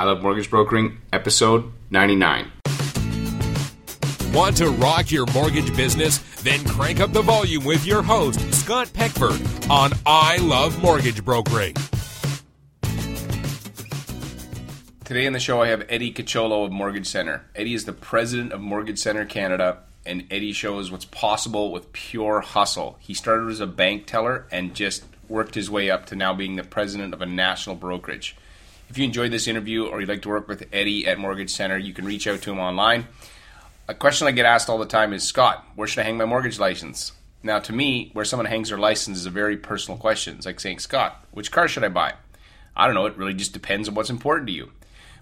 I Love Mortgage Brokering, episode 99. Want to rock your mortgage business? Then crank up the volume with your host, Scott Peckford, on I Love Mortgage Brokering. Today on the show, I have Eddie Cacciolo of Mortgage Center. Eddie is the president of Mortgage Center Canada, and Eddie shows what's possible with pure hustle. He started as a bank teller and just worked his way up to now being the president of a national brokerage. If you enjoyed this interview or you'd like to work with Eddie at Mortgage Center, you can reach out to him online. A question I get asked all the time is Scott, where should I hang my mortgage license? Now, to me, where someone hangs their license is a very personal question. It's like saying, Scott, which car should I buy? I don't know. It really just depends on what's important to you.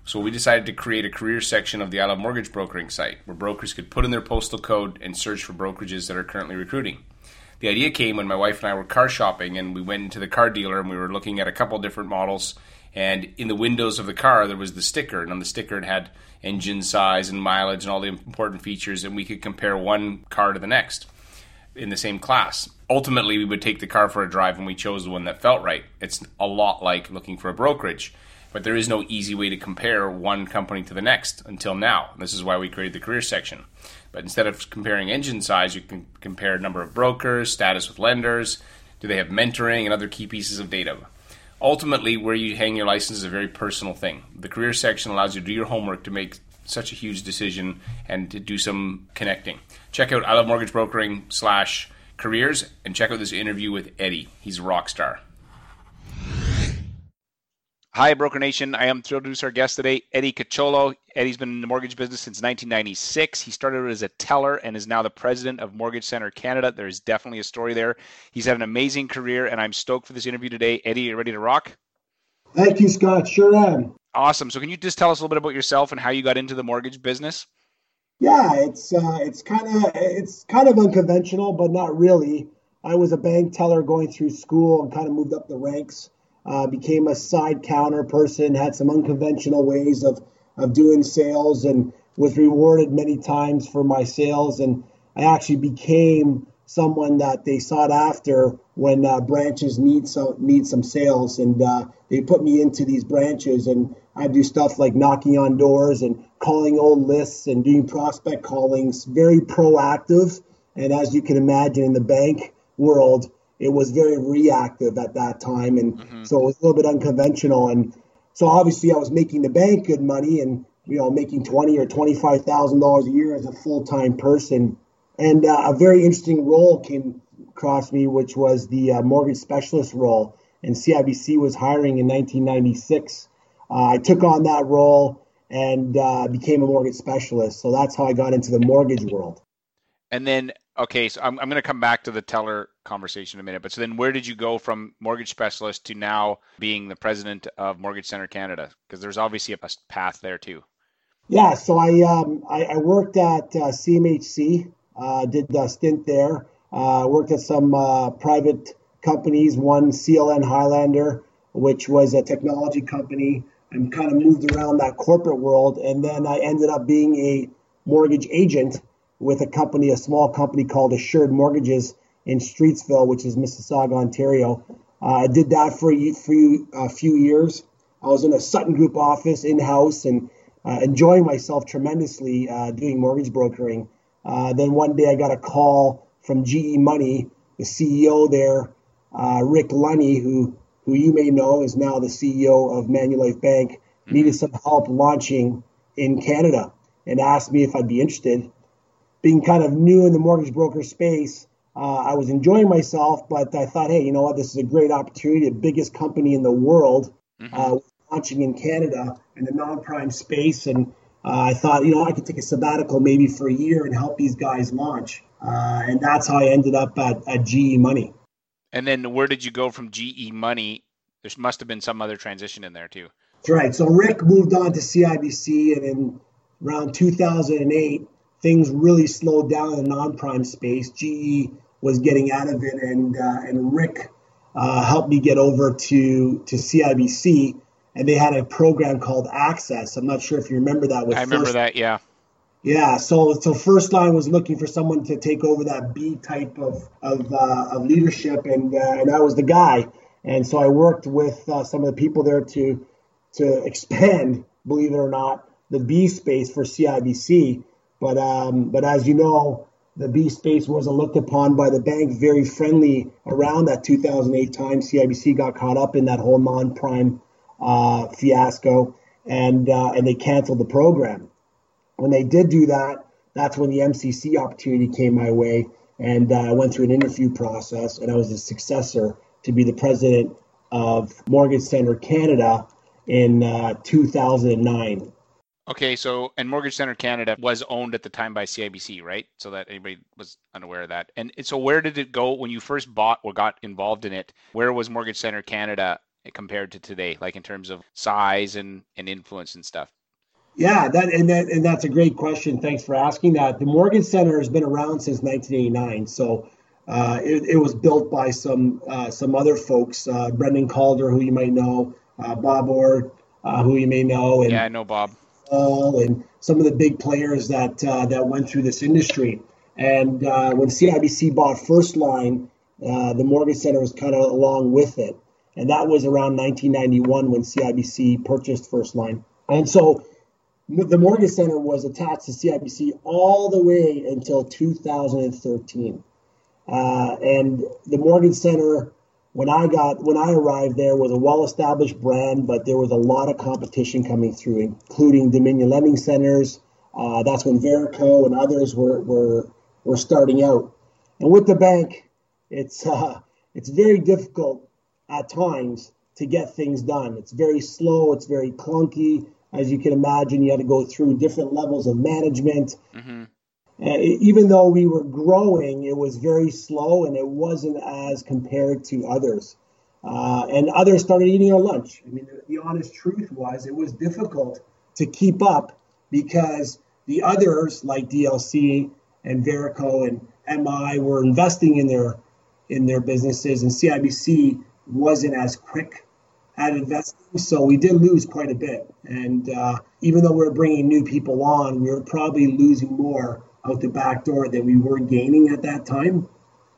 So we decided to create a career section of the I Love Mortgage Brokering site where brokers could put in their postal code and search for brokerages that are currently recruiting. The idea came when my wife and I were car shopping and we went into the car dealer and we were looking at a couple different models and in the windows of the car there was the sticker and on the sticker it had engine size and mileage and all the important features, and we could compare one car to the next in the same class. Ultimately, we would take the car for a drive and we chose the one that felt right. It's a lot like looking for a brokerage, but there is no easy way to compare one company to the next until now. This is why we created the career section. But instead of comparing engine size, you can compare number of brokers, status with lenders, do they have mentoring, and other key pieces of data ultimately where you hang your license is a very personal thing. The career section allows you to do your homework to make such a huge decision and to do some connecting. Check out I Love Mortgage Brokering slash careers and check out this interview with Eddie. He's a rock star. Hi, Broker Nation. I am thrilled to introduce our guest today, Eddie Cacciolo. Eddie's been in the mortgage business since 1996. He started as a teller and is now the president of Mortgage Center Canada. There is definitely a story there. He's had an amazing career, and I'm stoked for this interview today. Eddie, you ready to rock? Thank you, Scott. Sure am. Awesome. So, can you just tell us a little bit about yourself and how you got into the mortgage business? Yeah, it's uh, it's kind of it's kind of unconventional, but not really. I was a bank teller going through school and kind of moved up the ranks uh, became a side counter person, had some unconventional ways of, of doing sales, and was rewarded many times for my sales. And I actually became someone that they sought after when uh, branches need some need some sales, and uh, they put me into these branches, and I do stuff like knocking on doors and calling old lists and doing prospect callings, very proactive. And as you can imagine, in the bank world, it was very reactive at that time, and mm-hmm. so it was a little bit unconventional. And so obviously, I was making the bank good money, and you know, making twenty or twenty five thousand dollars a year as a full time person. And uh, a very interesting role came across me, which was the uh, mortgage specialist role. And CIBC was hiring in 1996. Uh, I took on that role and uh, became a mortgage specialist. So that's how I got into the mortgage world. And then okay, so I'm, I'm going to come back to the teller conversation in a minute. But so then, where did you go from mortgage specialist to now being the president of Mortgage Center Canada? Because there's obviously a path there too. Yeah, so I um, I, I, worked at uh, CMHC, uh, did a stint there. Uh, worked at some uh, private companies, one CLN Highlander, which was a technology company, and kind of moved around that corporate world. And then I ended up being a mortgage agent with a company, a small company called Assured Mortgages in Streetsville, which is Mississauga, Ontario. Uh, I did that for a few, a few years. I was in a Sutton Group office in house and uh, enjoying myself tremendously uh, doing mortgage brokering. Uh, then one day I got a call from GE Money, the CEO there, uh, Rick Lunny, who who you may know is now the CEO of Manulife Bank, mm-hmm. needed some help launching in Canada and asked me if I'd be interested being kind of new in the mortgage broker space, uh, I was enjoying myself, but I thought, hey, you know what? This is a great opportunity. The biggest company in the world mm-hmm. uh, launching in Canada in the non-prime space, and uh, I thought, you know, I could take a sabbatical maybe for a year and help these guys launch. Uh, and that's how I ended up at, at GE Money. And then where did you go from GE Money? There must have been some other transition in there too. That's right. So Rick moved on to CIBC, and in around 2008 things really slowed down in the non-prime space. GE was getting out of it, and uh, and Rick uh, helped me get over to to CIBC, and they had a program called Access. I'm not sure if you remember that. With I remember first, that. Yeah. Yeah. So so First Line was looking for someone to take over that B type of of, uh, of leadership, and uh, and I was the guy. And so I worked with uh, some of the people there to to expand believe it or not, the B space for CIBC. But um, but as you know, the B space wasn't looked upon by the bank very friendly around that 2008 time. CIBC got caught up in that whole non-prime uh, fiasco, and uh, and they canceled the program. When they did do that, that's when the MCC opportunity came my way, and uh, I went through an interview process, and I was a successor to be the president of Mortgage Center Canada in uh, 2009. Okay, so and Mortgage Center Canada was owned at the time by CIBC, right? So that anybody was unaware of that. And so where did it go when you first bought or got involved in it? Where was Mortgage Center Canada compared to today, like in terms of size and, and influence and stuff? Yeah, that and that and that's a great question. Thanks for asking that. The Mortgage Center has been around since 1989, so uh, it, it, was built by some uh, some other folks, uh, Brendan Calder, who you might know, uh, Bob Orr, uh, who you may know, and yeah, I know Bob and some of the big players that uh, that went through this industry. And uh, when CIBC bought First Line, uh, the Mortgage Center was kind of along with it, and that was around 1991 when CIBC purchased First Line. And so the Mortgage Center was attached to CIBC all the way until 2013. Uh, and the Mortgage Center when I got when I arrived there was a well-established brand, but there was a lot of competition coming through, including Dominion Lending Centers. Uh, that's when Verico and others were were were starting out. And with the bank, it's uh, it's very difficult at times to get things done. It's very slow. It's very clunky. As you can imagine, you had to go through different levels of management. Mm-hmm. Uh, even though we were growing, it was very slow and it wasn't as compared to others. Uh, and others started eating our lunch. I mean, the, the, honest truth was it was difficult to keep up because the others, like DLC and Verico and MI, were investing in their in their businesses, and CIBC wasn't as quick at investing. So we did lose quite a bit. And uh, even though we we're bringing new people on, we were probably losing more out the back door that we were gaining at that time.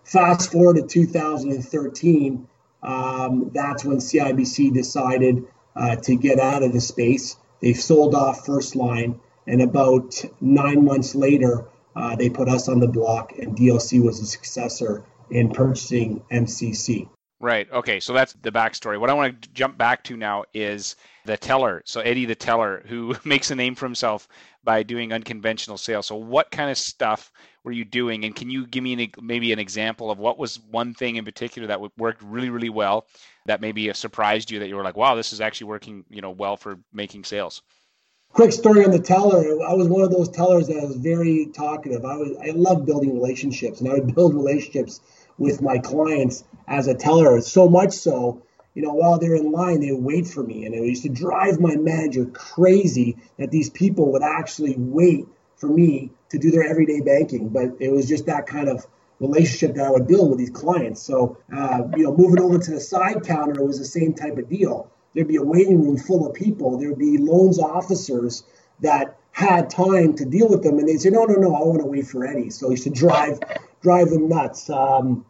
Fast forward to 2013, um, that's when CIBC decided uh, to get out of the space. They sold off First Line, and about nine months later, uh, they put us on the block, and DLC was a successor in purchasing MCC. Right. Okay. So that's the backstory. What I want to jump back to now is the teller. So Eddie the teller, who makes a name for himself by doing unconventional sales. So what kind of stuff were you doing? And can you give me an, maybe an example of what was one thing in particular that worked really, really well that maybe uh, surprised you that you were like, wow, this is actually working, you know, well for making sales? Quick story on the teller. I was one of those tellers that was very talkative. I was I love building relationships, and I would build relationships with my clients as a teller. So much so you know, while they're in line, they wait for me. And it used to drive my manager crazy that these people would actually wait for me to do their everyday banking. But it was just that kind of relationship that I would build with these clients. So, uh, you know, moving over to the side counter it was the same type of deal. There'd be a waiting room full of people. There'd be loans officers that had time to deal with them, and they'd say, "No, no, no, I want to wait for Eddie." So I used to drive drive them nuts. Um,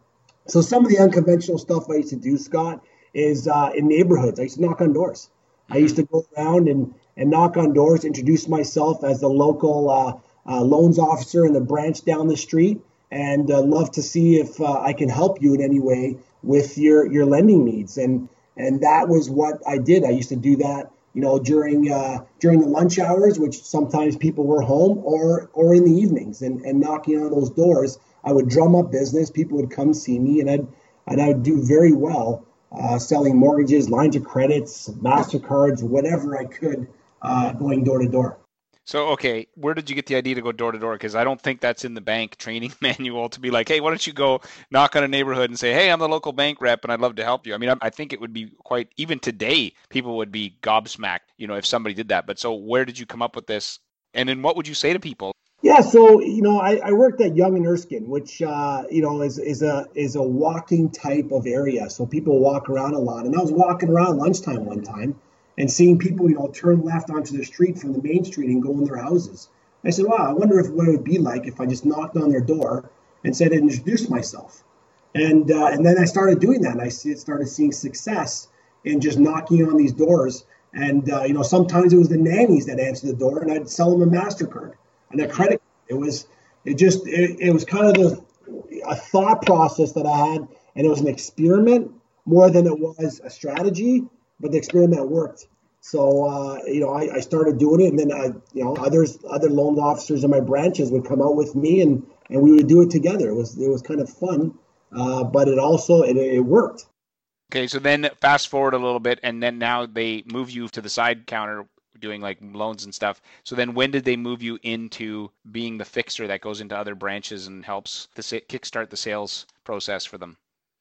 so some of the unconventional stuff I used to do, Scott, is uh, in neighborhoods. I used to knock on doors. I used to go around and, and knock on doors, introduce myself as the local uh, uh, loans officer in the branch down the street, and uh, love to see if uh, I can help you in any way with your, your lending needs. And and that was what I did. I used to do that, you know, during uh, during the lunch hours, which sometimes people were home, or or in the evenings, and, and knocking on those doors. I would drum up business. People would come see me, and I'd and I'd do very well uh, selling mortgages, lines of credits, MasterCards, whatever I could, uh, going door to door. So, okay, where did you get the idea to go door to door? Because I don't think that's in the bank training manual to be like, hey, why don't you go knock on a neighborhood and say, hey, I'm the local bank rep and I'd love to help you. I mean, I think it would be quite, even today, people would be gobsmacked, you know, if somebody did that. But so, where did you come up with this? And then what would you say to people? Yeah, so you know, I, I worked at Yonge and Erskine, which uh, you know is is a is a walking type of area. So people walk around a lot, and I was walking around lunchtime one time and seeing people, you know, turn left onto the street from the main street and go in their houses. I said, "Wow, I wonder if what it would be like if I just knocked on their door and said and introduced myself." And uh, and then I started doing that, and I started seeing success in just knocking on these doors And uh, you know, sometimes it was the nannies that answered the door, and I'd sell them a Mastercard and a credit. It was it just it, it was kind of a, a thought process that I had, and it was an experiment more than it was a strategy. But the experiment worked. So uh, you know, I, I, started doing it, and then I, you know, others, other loan officers in my branches would come out with me, and and we would do it together. It was it was kind of fun, uh, but it also it, it worked. Okay, so then fast forward a little bit, and then now they move you to the side counter doing like loans and stuff. So then when did they move you into being the fixer that goes into other branches and helps to kickstart the sales process for them?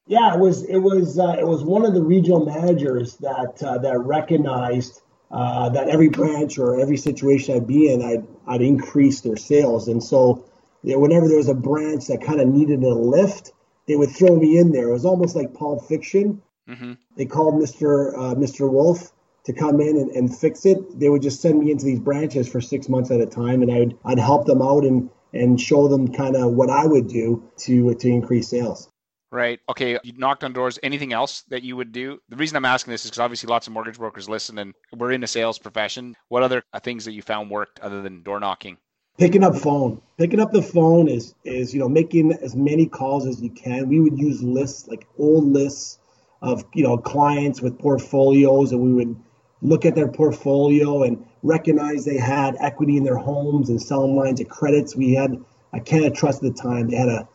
Yeah, it was it was uh, it was one of the regional managers that uh, that recognized uh, that every branch or every situation I'd be in, I'd I'd increase their sales, and so you know, whenever there was a branch that kind of needed a lift, they would throw me in there. It was almost like Pulp Fiction. Mm-hmm. They called Mister uh, Mister Wolf to come in and, and fix it. They would just send me into these branches for six months at a time, and I'd I'd help them out and and show them kind of what I would do to to increase sales. Right. Okay. You knocked on doors. Anything else that you would do? The reason I'm asking this is because obviously lots of mortgage brokers listen, and we're in a sales profession. What other uh, things that you found worked other than door knocking? Picking up phone. Picking up the phone is is you know making as many calls as you can. We would use lists like old lists of you know clients with portfolios, and we would look at their portfolio and recognize they had equity in their homes and selling lines of credits. We had I can't trust at the time. They had a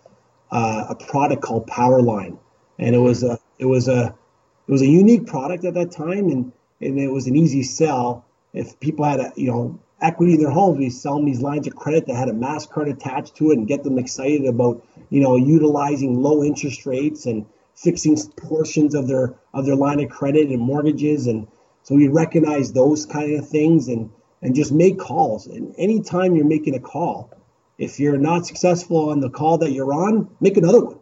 uh, a product called Powerline, and it was a it was a it was a unique product at that time, and and it was an easy sell. If people had a you know equity in their homes, we sell them these lines of credit that had a Mastercard attached to it, and get them excited about you know utilizing low interest rates and fixing portions of their of their line of credit and mortgages, and so we recognize those kind of things and and just make calls. And anytime you're making a call, if you're not successful on the call that you're on, make another one.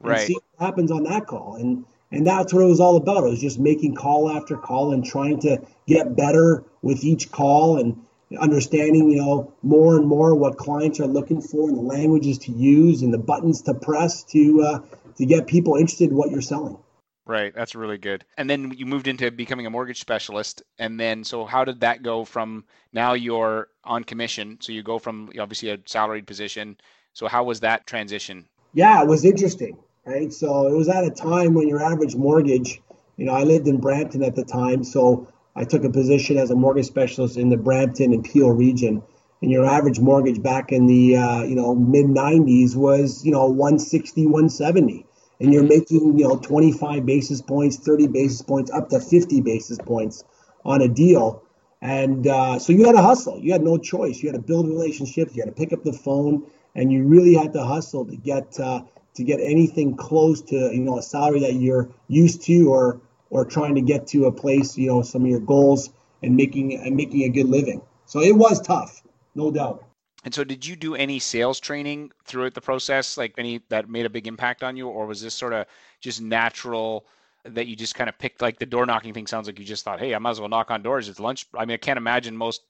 Right. see what happens on that call. And and that's what it was all about. It was just making call after call and trying to get better with each call and understanding, you know, more and more what clients are looking for and the languages to use and the buttons to press to uh, to get people interested in what you're selling. Right, that's really good. And then you moved into becoming a mortgage specialist, and then so how did that go from now you're on commission? So you go from obviously a salaried position. So how was that transition? Yeah, it was interesting, right? So it was at a time when your average mortgage, you know, I lived in Brampton at the time, so I took a position as a mortgage specialist in the Brampton and Peel region. And your average mortgage back in the uh, you know mid 90s was you know 160, 170 and you're making you know 25 basis points 30 basis points up to 50 basis points on a deal. And uh, so you had to hustle. You had no choice. You had to build relationships. You had to pick up the phone and you really had to hustle to get uh, to get anything close to you know a salary that you're used to or or trying to get to a place you know some of your goals and making and making a good living. So it was tough no doubt and so, did you do any sales training throughout the process, like any that made a big impact on you, or was this sort of just natural that you just kind of picked? Like the door knocking thing sounds like you just thought, "Hey, I might as well knock on doors. It's lunch." I mean, I can't imagine most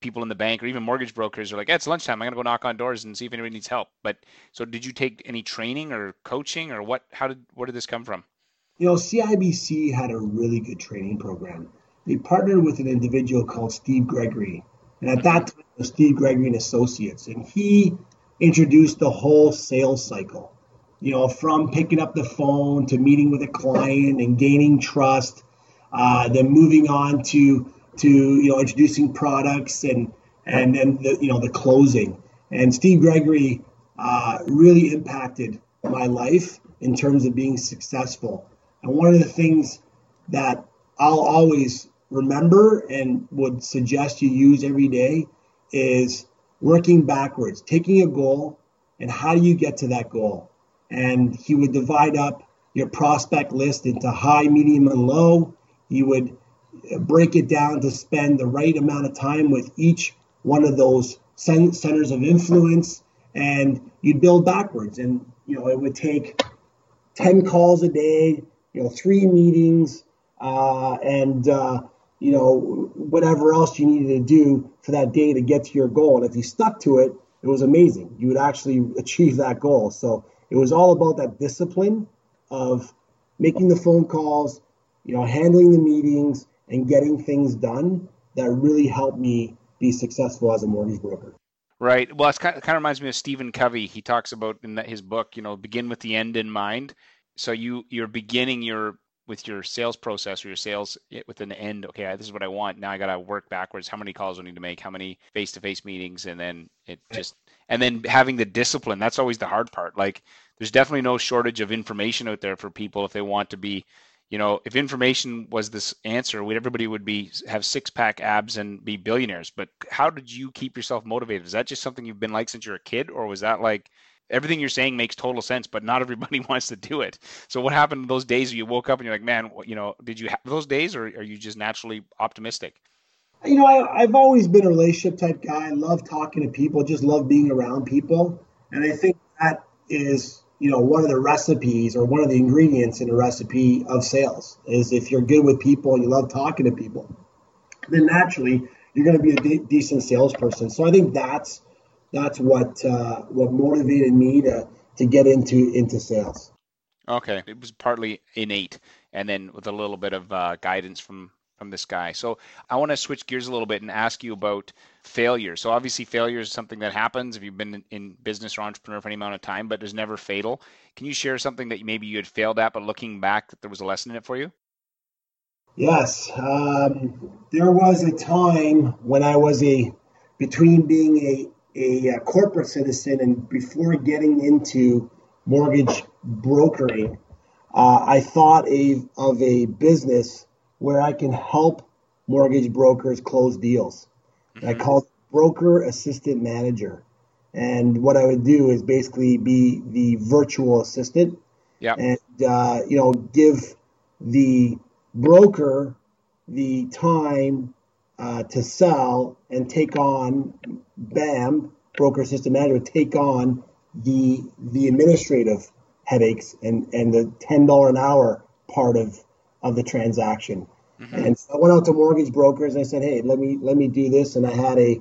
people in the bank or even mortgage brokers are like, "It's lunchtime. I'm gonna go knock on doors and see if anybody needs help." But so, did you take any training or coaching, or what? How did where did this come from? You know, CIBC had a really good training program. They partnered with an individual called Steve Gregory and at that mm-hmm. time, it Steve Gregory and Associates. And he introduced the whole sales cycle, you know, from picking up the phone to meeting with a client and gaining trust, uh, then moving on to, to, you know, introducing products and, and then, the, you know, the closing. And Steve Gregory uh, really impacted my life in terms of being successful. And one of the things that I'll always remember and would suggest you use every day is working backwards, taking a goal and how do you get to that goal? And he would divide up your prospect list into high, medium, and low. He would break it down to spend the right amount of time with each one of those centers of influence and you'd build backwards and you know it would take 10 calls a day you know three meetings uh, and uh, you know, whatever else you needed to do for that day to get to your goal. And if you stuck to it, it was amazing. You would actually achieve that goal. So it was all about that discipline of making the phone calls, you know, handling the meetings and getting things done that really helped me be successful as a mortgage broker. Right. Well, it kind of, kind of reminds me of Stephen Covey. He talks about in his book, you know, begin with the end in mind. So you you're beginning your with your sales process or your sales eh, with an end. Okay, this is what I want. Now I got to work backwards. How many calls do I need to make? How many face to face meetings? And then it just and then having the discipline. That's always the hard part. Like there's definitely no shortage of information out there for people if they want to be you know, if information was this answer, we everybody would be have six pack abs and be billionaires. But how did you keep yourself motivated? Is that just something you've been like since you're a kid, or was that like everything you're saying makes total sense, but not everybody wants to do it? So what happened those days you woke up and you're like, man, you know, did you have those days, or are you just naturally optimistic? You know, I, I've always been a relationship type guy. I love talking to people, just love being around people, and I think that is you know one of the recipes or one of the ingredients in a recipe of sales is if you're good with people and you love talking to people then naturally you're going to be a de- decent salesperson so i think that's that's what uh, what motivated me to to get into into sales okay it was partly innate and then with a little bit of uh, guidance from from this guy. So I want to switch gears a little bit and ask you about failure. So obviously failure is something that happens if you've been in business or entrepreneur for any amount of time, but is never fatal. Can you share something that maybe you had failed at, but looking back, that there was a lesson in it for you? Yes, um, there was a time when I was a between being a a corporate citizen and before getting into mortgage brokering, uh, I thought a, of a business where I can help mortgage brokers close deals. Mm-hmm. I called broker assistant manager. And what I would do is basically be the virtual assistant and, uh, you know, give the broker the time uh, to sell and take on BAM, broker system manager, take on the the administrative headaches and, and the $10 an hour part of of the transaction. Mm-hmm. And so I went out to mortgage brokers and I said, "Hey, let me let me do this." And I had a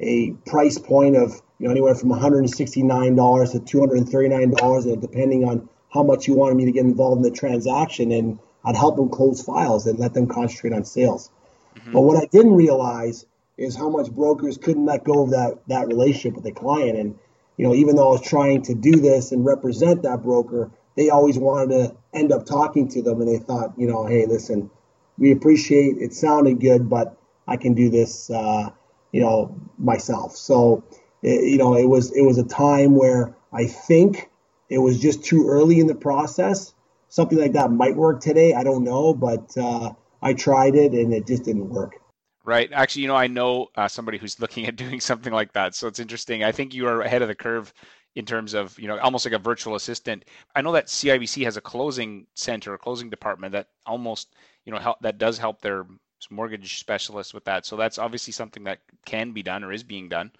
a price point of you know anywhere from 169 dollars to 239 dollars, depending on how much you wanted me to get involved in the transaction. And I'd help them close files and let them concentrate on sales. Mm-hmm. But what I didn't realize is how much brokers couldn't let go of that that relationship with the client. And you know, even though I was trying to do this and represent that broker, they always wanted to end up talking to them, and they thought, you know, hey, listen, we appreciate it sounded good, but I can do this, uh, you know, myself. So, it, you know, it was it was a time where I think it was just too early in the process. Something like that might work today. I don't know, but uh, I tried it and it just didn't work. Right. Actually, you know, I know uh, somebody who's looking at doing something like that. So it's interesting. I think you are ahead of the curve in terms of you know almost like a virtual assistant. I know that CIBC has a closing center, a closing department that almost you know help that does help their mortgage specialists with that. So that's obviously something that can be done or is being done.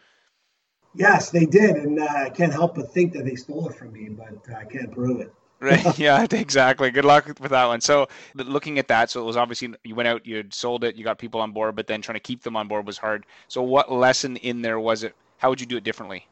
Yes, they did, and uh, I can't help but think that they stole it from me, but uh, I can't prove it. Right. Yeah. Exactly. Good luck with that one. So, looking at that, so it was obviously you went out, you had sold it, you got people on board, but then trying to keep them on board was hard. So, what lesson in there was it? How would you do it differently?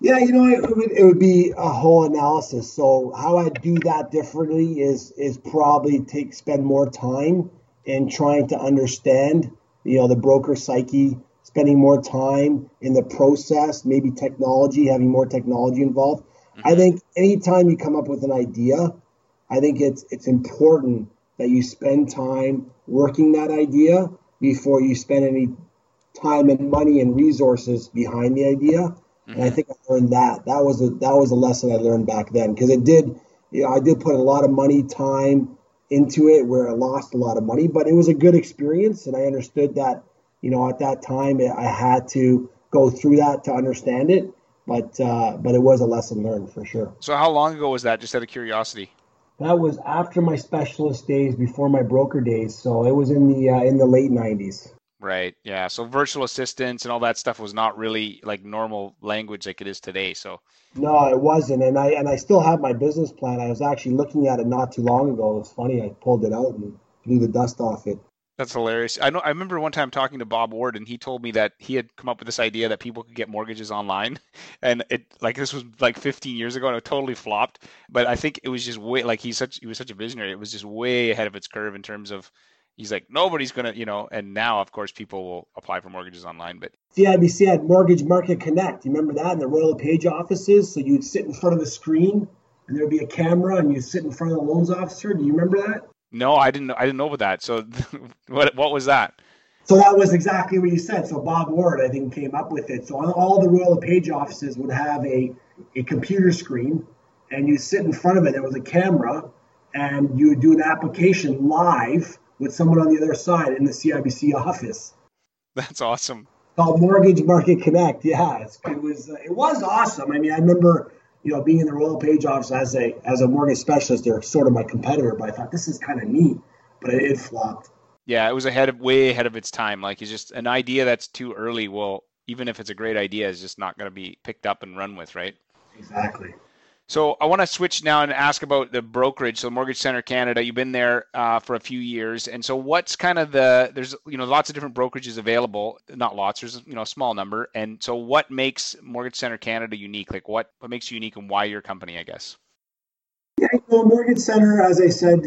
Yeah, you know, it, would, it would be a whole analysis. So how I do that differently is is probably take spend more time in trying to understand, you know, the broker psyche, spending more time in the process, maybe technology, having more technology involved. Mm-hmm. I think anytime you come up with an idea, I think it's it's important that you spend time working that idea before you spend any time and money and resources behind the idea Mm-hmm. And I think I learned that. That was a that was a lesson I learned back then because it did. You know, I did put a lot of money, time into it where I lost a lot of money, but it was a good experience, and I understood that. You know, at that time, I had to go through that to understand it, but uh, but it was a lesson learned for sure. So, how long ago was that? Just out of curiosity. That was after my specialist days, before my broker days. So it was in the uh, in the late '90s. Right. Yeah. So virtual assistants and all that stuff was not really like normal language like it is today. So no, it wasn't. And I and I still have my business plan. I was actually looking at it not too long ago. It was funny. I pulled it out and blew the dust off it. That's hilarious. I know. I remember one time talking to Bob Ward, and he told me that he had come up with this idea that people could get mortgages online, and it like this was like 15 years ago, and it totally flopped. But I think it was just way like he's such he was such a visionary. It was just way ahead of its curve in terms of he's like nobody's gonna you know and now of course people will apply for mortgages online but CIBC had Mortgage Market Connect. You remember that in the Royal LePage offices? So you'd sit in front of the screen and there'd be a camera and you'd sit in front of the loans officer. Do you remember that? No, I didn't I didn't know about that. So what what was that? So that was exactly what you said. So Bob Ward, I think, came up with it. So all the Royal LePage offices would have a, a computer screen and you sit in front of it. There was a camera and you would do an application live with someone on the other side in the CIBC office. That's awesome. Called Mortgage Market Connect. Yeah, it was uh, it was awesome. I mean, I remember you know being in the Royal LePage office as a as a mortgage specialist. They're sort of my competitor, but I thought this is kind of neat. But it, it flopped. Yeah, it was ahead of way ahead of its time. Like it's just an idea that's too early. Well, even if it's a great idea, is just not going to be picked up and run with, right? Exactly. So I want to switch now and ask about the brokerage. So Mortgage Center Canada, you've been there uh, for a few years, and so what's kind of the there's you know lots of different brokerages available. Not lots, there's you know a small number. And so what makes Mortgage Center Canada unique? Like what what makes you unique, and why your company? I guess. Yeah, well, Mortgage Center, as I said,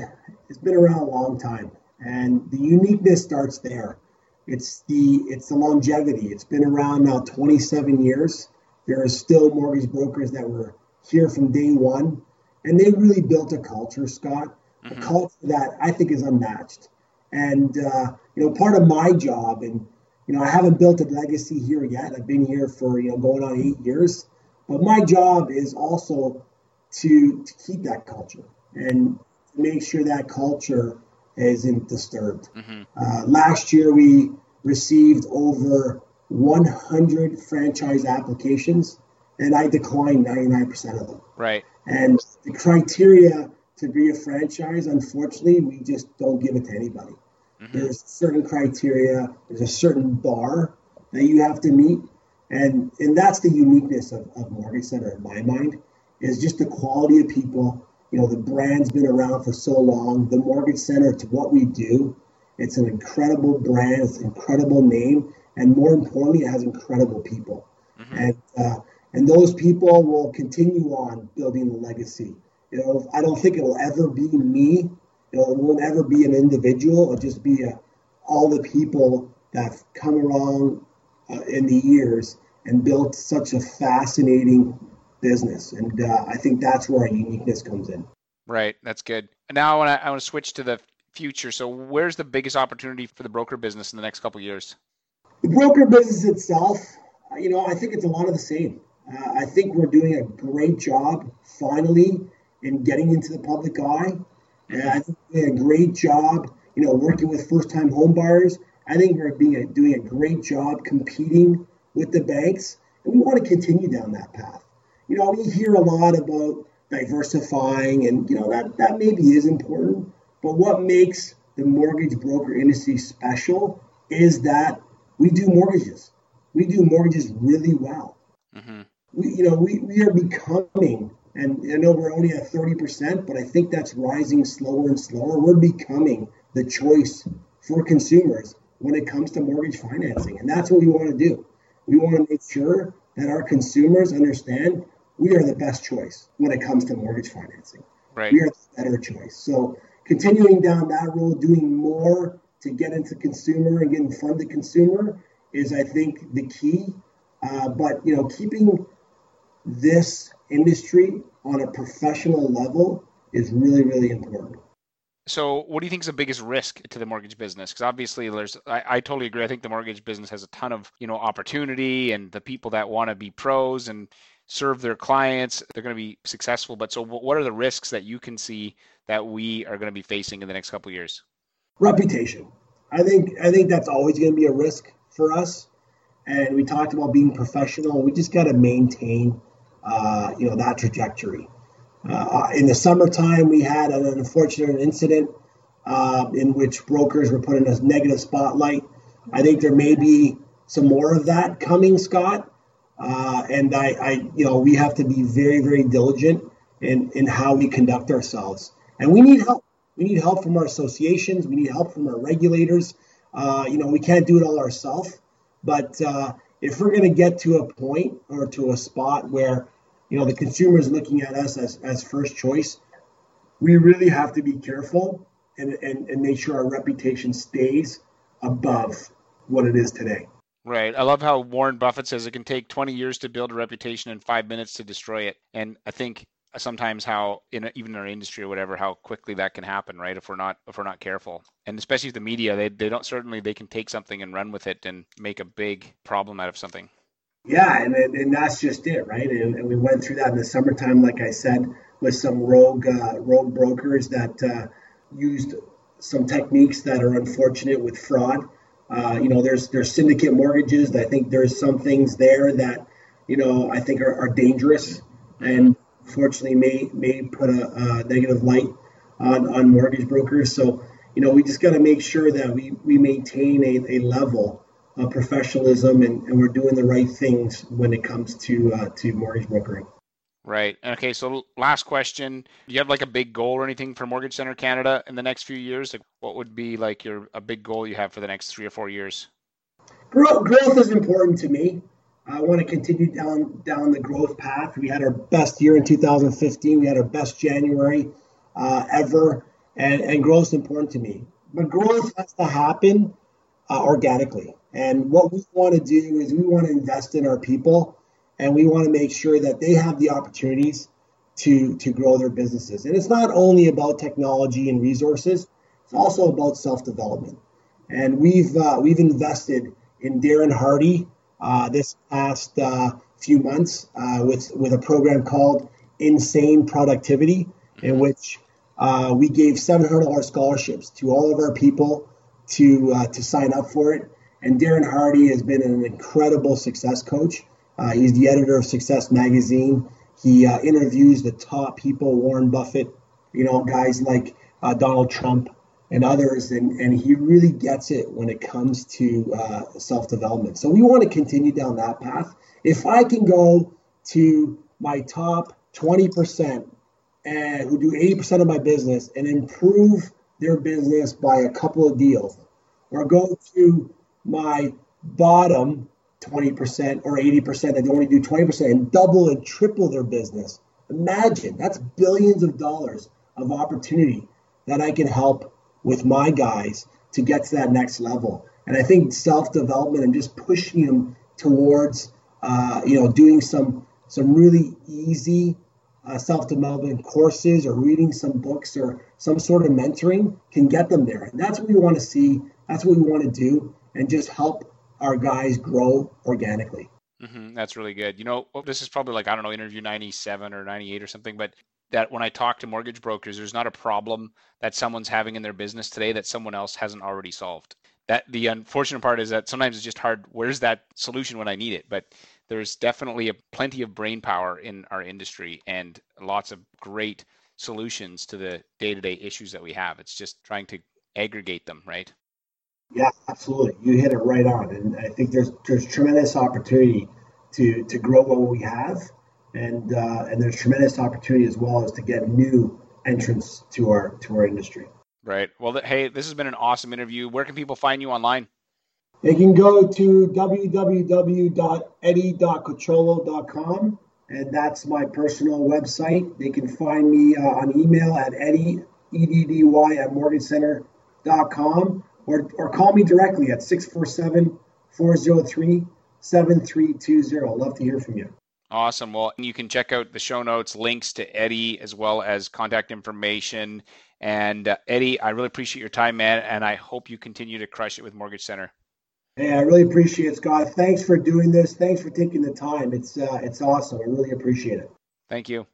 has been around a long time, and the uniqueness starts there. It's the it's the longevity. It's been around now 27 years. There are still mortgage brokers that were here from day one. And they really built a culture, Scott, mm-hmm. a culture that I think is unmatched. And, uh, you know, part of my job, and, you know, I haven't built a legacy here yet. I've been here for, you know, going on eight years. But my job is also to, to keep that culture and make sure that culture isn't disturbed. Mm-hmm. Uh, last year, we received over 100 franchise applications and I declined 99% of them. Right. And the criteria to be a franchise, unfortunately, we just don't give it to anybody. Mm-hmm. There's certain criteria, there's a certain bar that you have to meet. And and that's the uniqueness of, of Mortgage Center in my mind, is just the quality of people. You know, the brand's been around for so long. The Mortgage Center, to what we do, it's an incredible brand, it's an incredible name, and more importantly, it has incredible people. Mm-hmm. And uh, and those people will continue on building the legacy. You know, I don't think it'll ever be me. You know, it won't ever be an individual. It'll just be a, uh, all the people that have come along uh, in the years and built such a fascinating business. And uh, I think that's where our uniqueness comes in. Right. That's good. And now I want to I want to switch to the future. So, where's the biggest opportunity for the broker business in the next couple years? The broker business itself, you know, I think it's a lot of the same. Uh, I think we're doing a great job finally in getting into the public eye. And I think we're doing a great job, you know, working with first-time homebuyers. I think we're being a, doing a great job competing with the banks, and we want to continue down that path. You know, we hear a lot about diversifying, and you know that that maybe is important. But what makes the mortgage broker industry special is that we do mortgages. We do mortgages really well. Mm-hmm we, you know, we, we are becoming, and I know we're only at 30%, but I think that's rising slower and slower. We're becoming the choice for consumers when it comes to mortgage financing. And that's what we want to do. We want to make sure that our consumers understand we are the best choice when it comes to mortgage financing. Right. We are the better choice. So continuing down that road, doing more to get into consumer and get in front of the consumer is, I think, the key. Uh, but you know, keeping this industry on a professional level is really, really important. So, what do you think is the biggest risk to the mortgage business? Because obviously, there's I, I, totally agree. I think the mortgage business has a ton of you know opportunity, and the people that want to be pros and serve their clients, they're going to be successful. But so, what are the risks that you can see that we are going to be facing in the next couple of years? Reputation. I think I think that's always going to be a risk for us. And we talked about being professional. We just got to maintain uh, you know that trajectory. Uh, in the summertime, we had an unfortunate incident uh, in which brokers were put in a negative spotlight. I think there may be some more of that coming, Scott. Uh, and I, I, you know, we have to be very, very diligent in in how we conduct ourselves. And we need help. We need help from our associations. We need help from our regulators. Uh, you know, we can't do it all ourselves. But uh, if we're going to get to a point or to a spot where you know the consumer is looking at us as, as first choice we really have to be careful and, and, and make sure our reputation stays above what it is today. Right. I love how Warren Buffett says it can take 20 years to build a reputation and five minutes to destroy it. And I think sometimes how in even in our industry or whatever how quickly that can happen right? If we're not if we're not careful. And especially the media they, they don't certainly they can take something and run with it and make a big problem out of something. Yeah and, and that's just it right? And, and we went through that in the summertime like i said with some rogue uh, rogue brokers that uh, used some techniques that are unfortunate with fraud. Uh, you know there's there's syndicate mortgages. I think there's some things there that you know i think are, are dangerous. And unfortunately may may put a, a negative light on, on mortgage brokers. So, you know, we just got to make sure that we, we maintain a, a level of professionalism and, and we're doing the right things when it comes to uh, to mortgage brokering. Right. Okay. So, last question: Do you have like a big goal or anything for Mortgage Center Canada in the next few years? Like, what would be like your a big goal you have for the next three or four years? Growth, growth is important to me. I want to continue down down the growth path. We had our best year in 2015. We had our best January uh, ever, and, and growth is important to me. But growth has to happen uh, organically. And what we want to do is we want to invest in our people, and we want to make sure that they have the opportunities to to grow their businesses. And it's not only about technology and resources; it's also about self development. And we've uh, we've invested in Darren Hardy this past uh, few months uh, with with a program called Insane Productivity, in which uh, we gave seven hundred dollars scholarships to all of our people to uh, to sign up for it. And Darren Hardy has been an incredible success coach. Uh, he's the editor of Success Magazine. He interviews the top people, Warren Buffett, you know, guys like Donald Trump and others, and, and he really gets it when it comes to uh, self development. So we want to continue down that path. If I can go to my top 20% and who do 80% of my business and improve their business by a couple of deals, or go to my bottom 20% or 80% that only do 20% and double and triple their business. Imagine that's billions of dollars of opportunity that I can help with my guys to get to that next level. And I think self development and just pushing them towards, uh, you know, doing some some really easy uh, self development courses or reading some books or some sort of mentoring can get them there. And that's what we want to see. That's what we want to do, and just help our guys grow organically. Mm-hmm. That's really good. You know, this is probably like I don't know, interview ninety seven or ninety eight or something, but that when I talk to mortgage brokers, there's not a problem that someone's having in their business today that someone else hasn't already solved. That the unfortunate part is that sometimes it's just hard. Where's that solution when I need it? But there's definitely a plenty of brain power in our industry and lots of great solutions to the day-to-day issues that we have. It's just trying to aggregate them, right? Yeah, absolutely. You hit it right on, and I think there's there's tremendous opportunity to to grow what we have and uh, and there's tremendous opportunity as well as to get new entrants to our to our industry. Right. Well, hey, this has been an awesome interview. Where can people find you online? They can go to www.eddie.cocholo.com, and that's my personal website. They can find me uh, on email at eddie, E-D-D-Y, at mortgagecenter.com, or, or call me directly at 647 403 7320. Love to hear from you. Awesome. Well, you can check out the show notes, links to Eddie, as well as contact information. And uh, Eddie, I really appreciate your time, man, and I hope you continue to crush it with Mortgage Center. Hey, I really appreciate it, Scott. Thanks for doing this. Thanks for taking the time. It's uh, it's awesome. I really appreciate it. Thank you.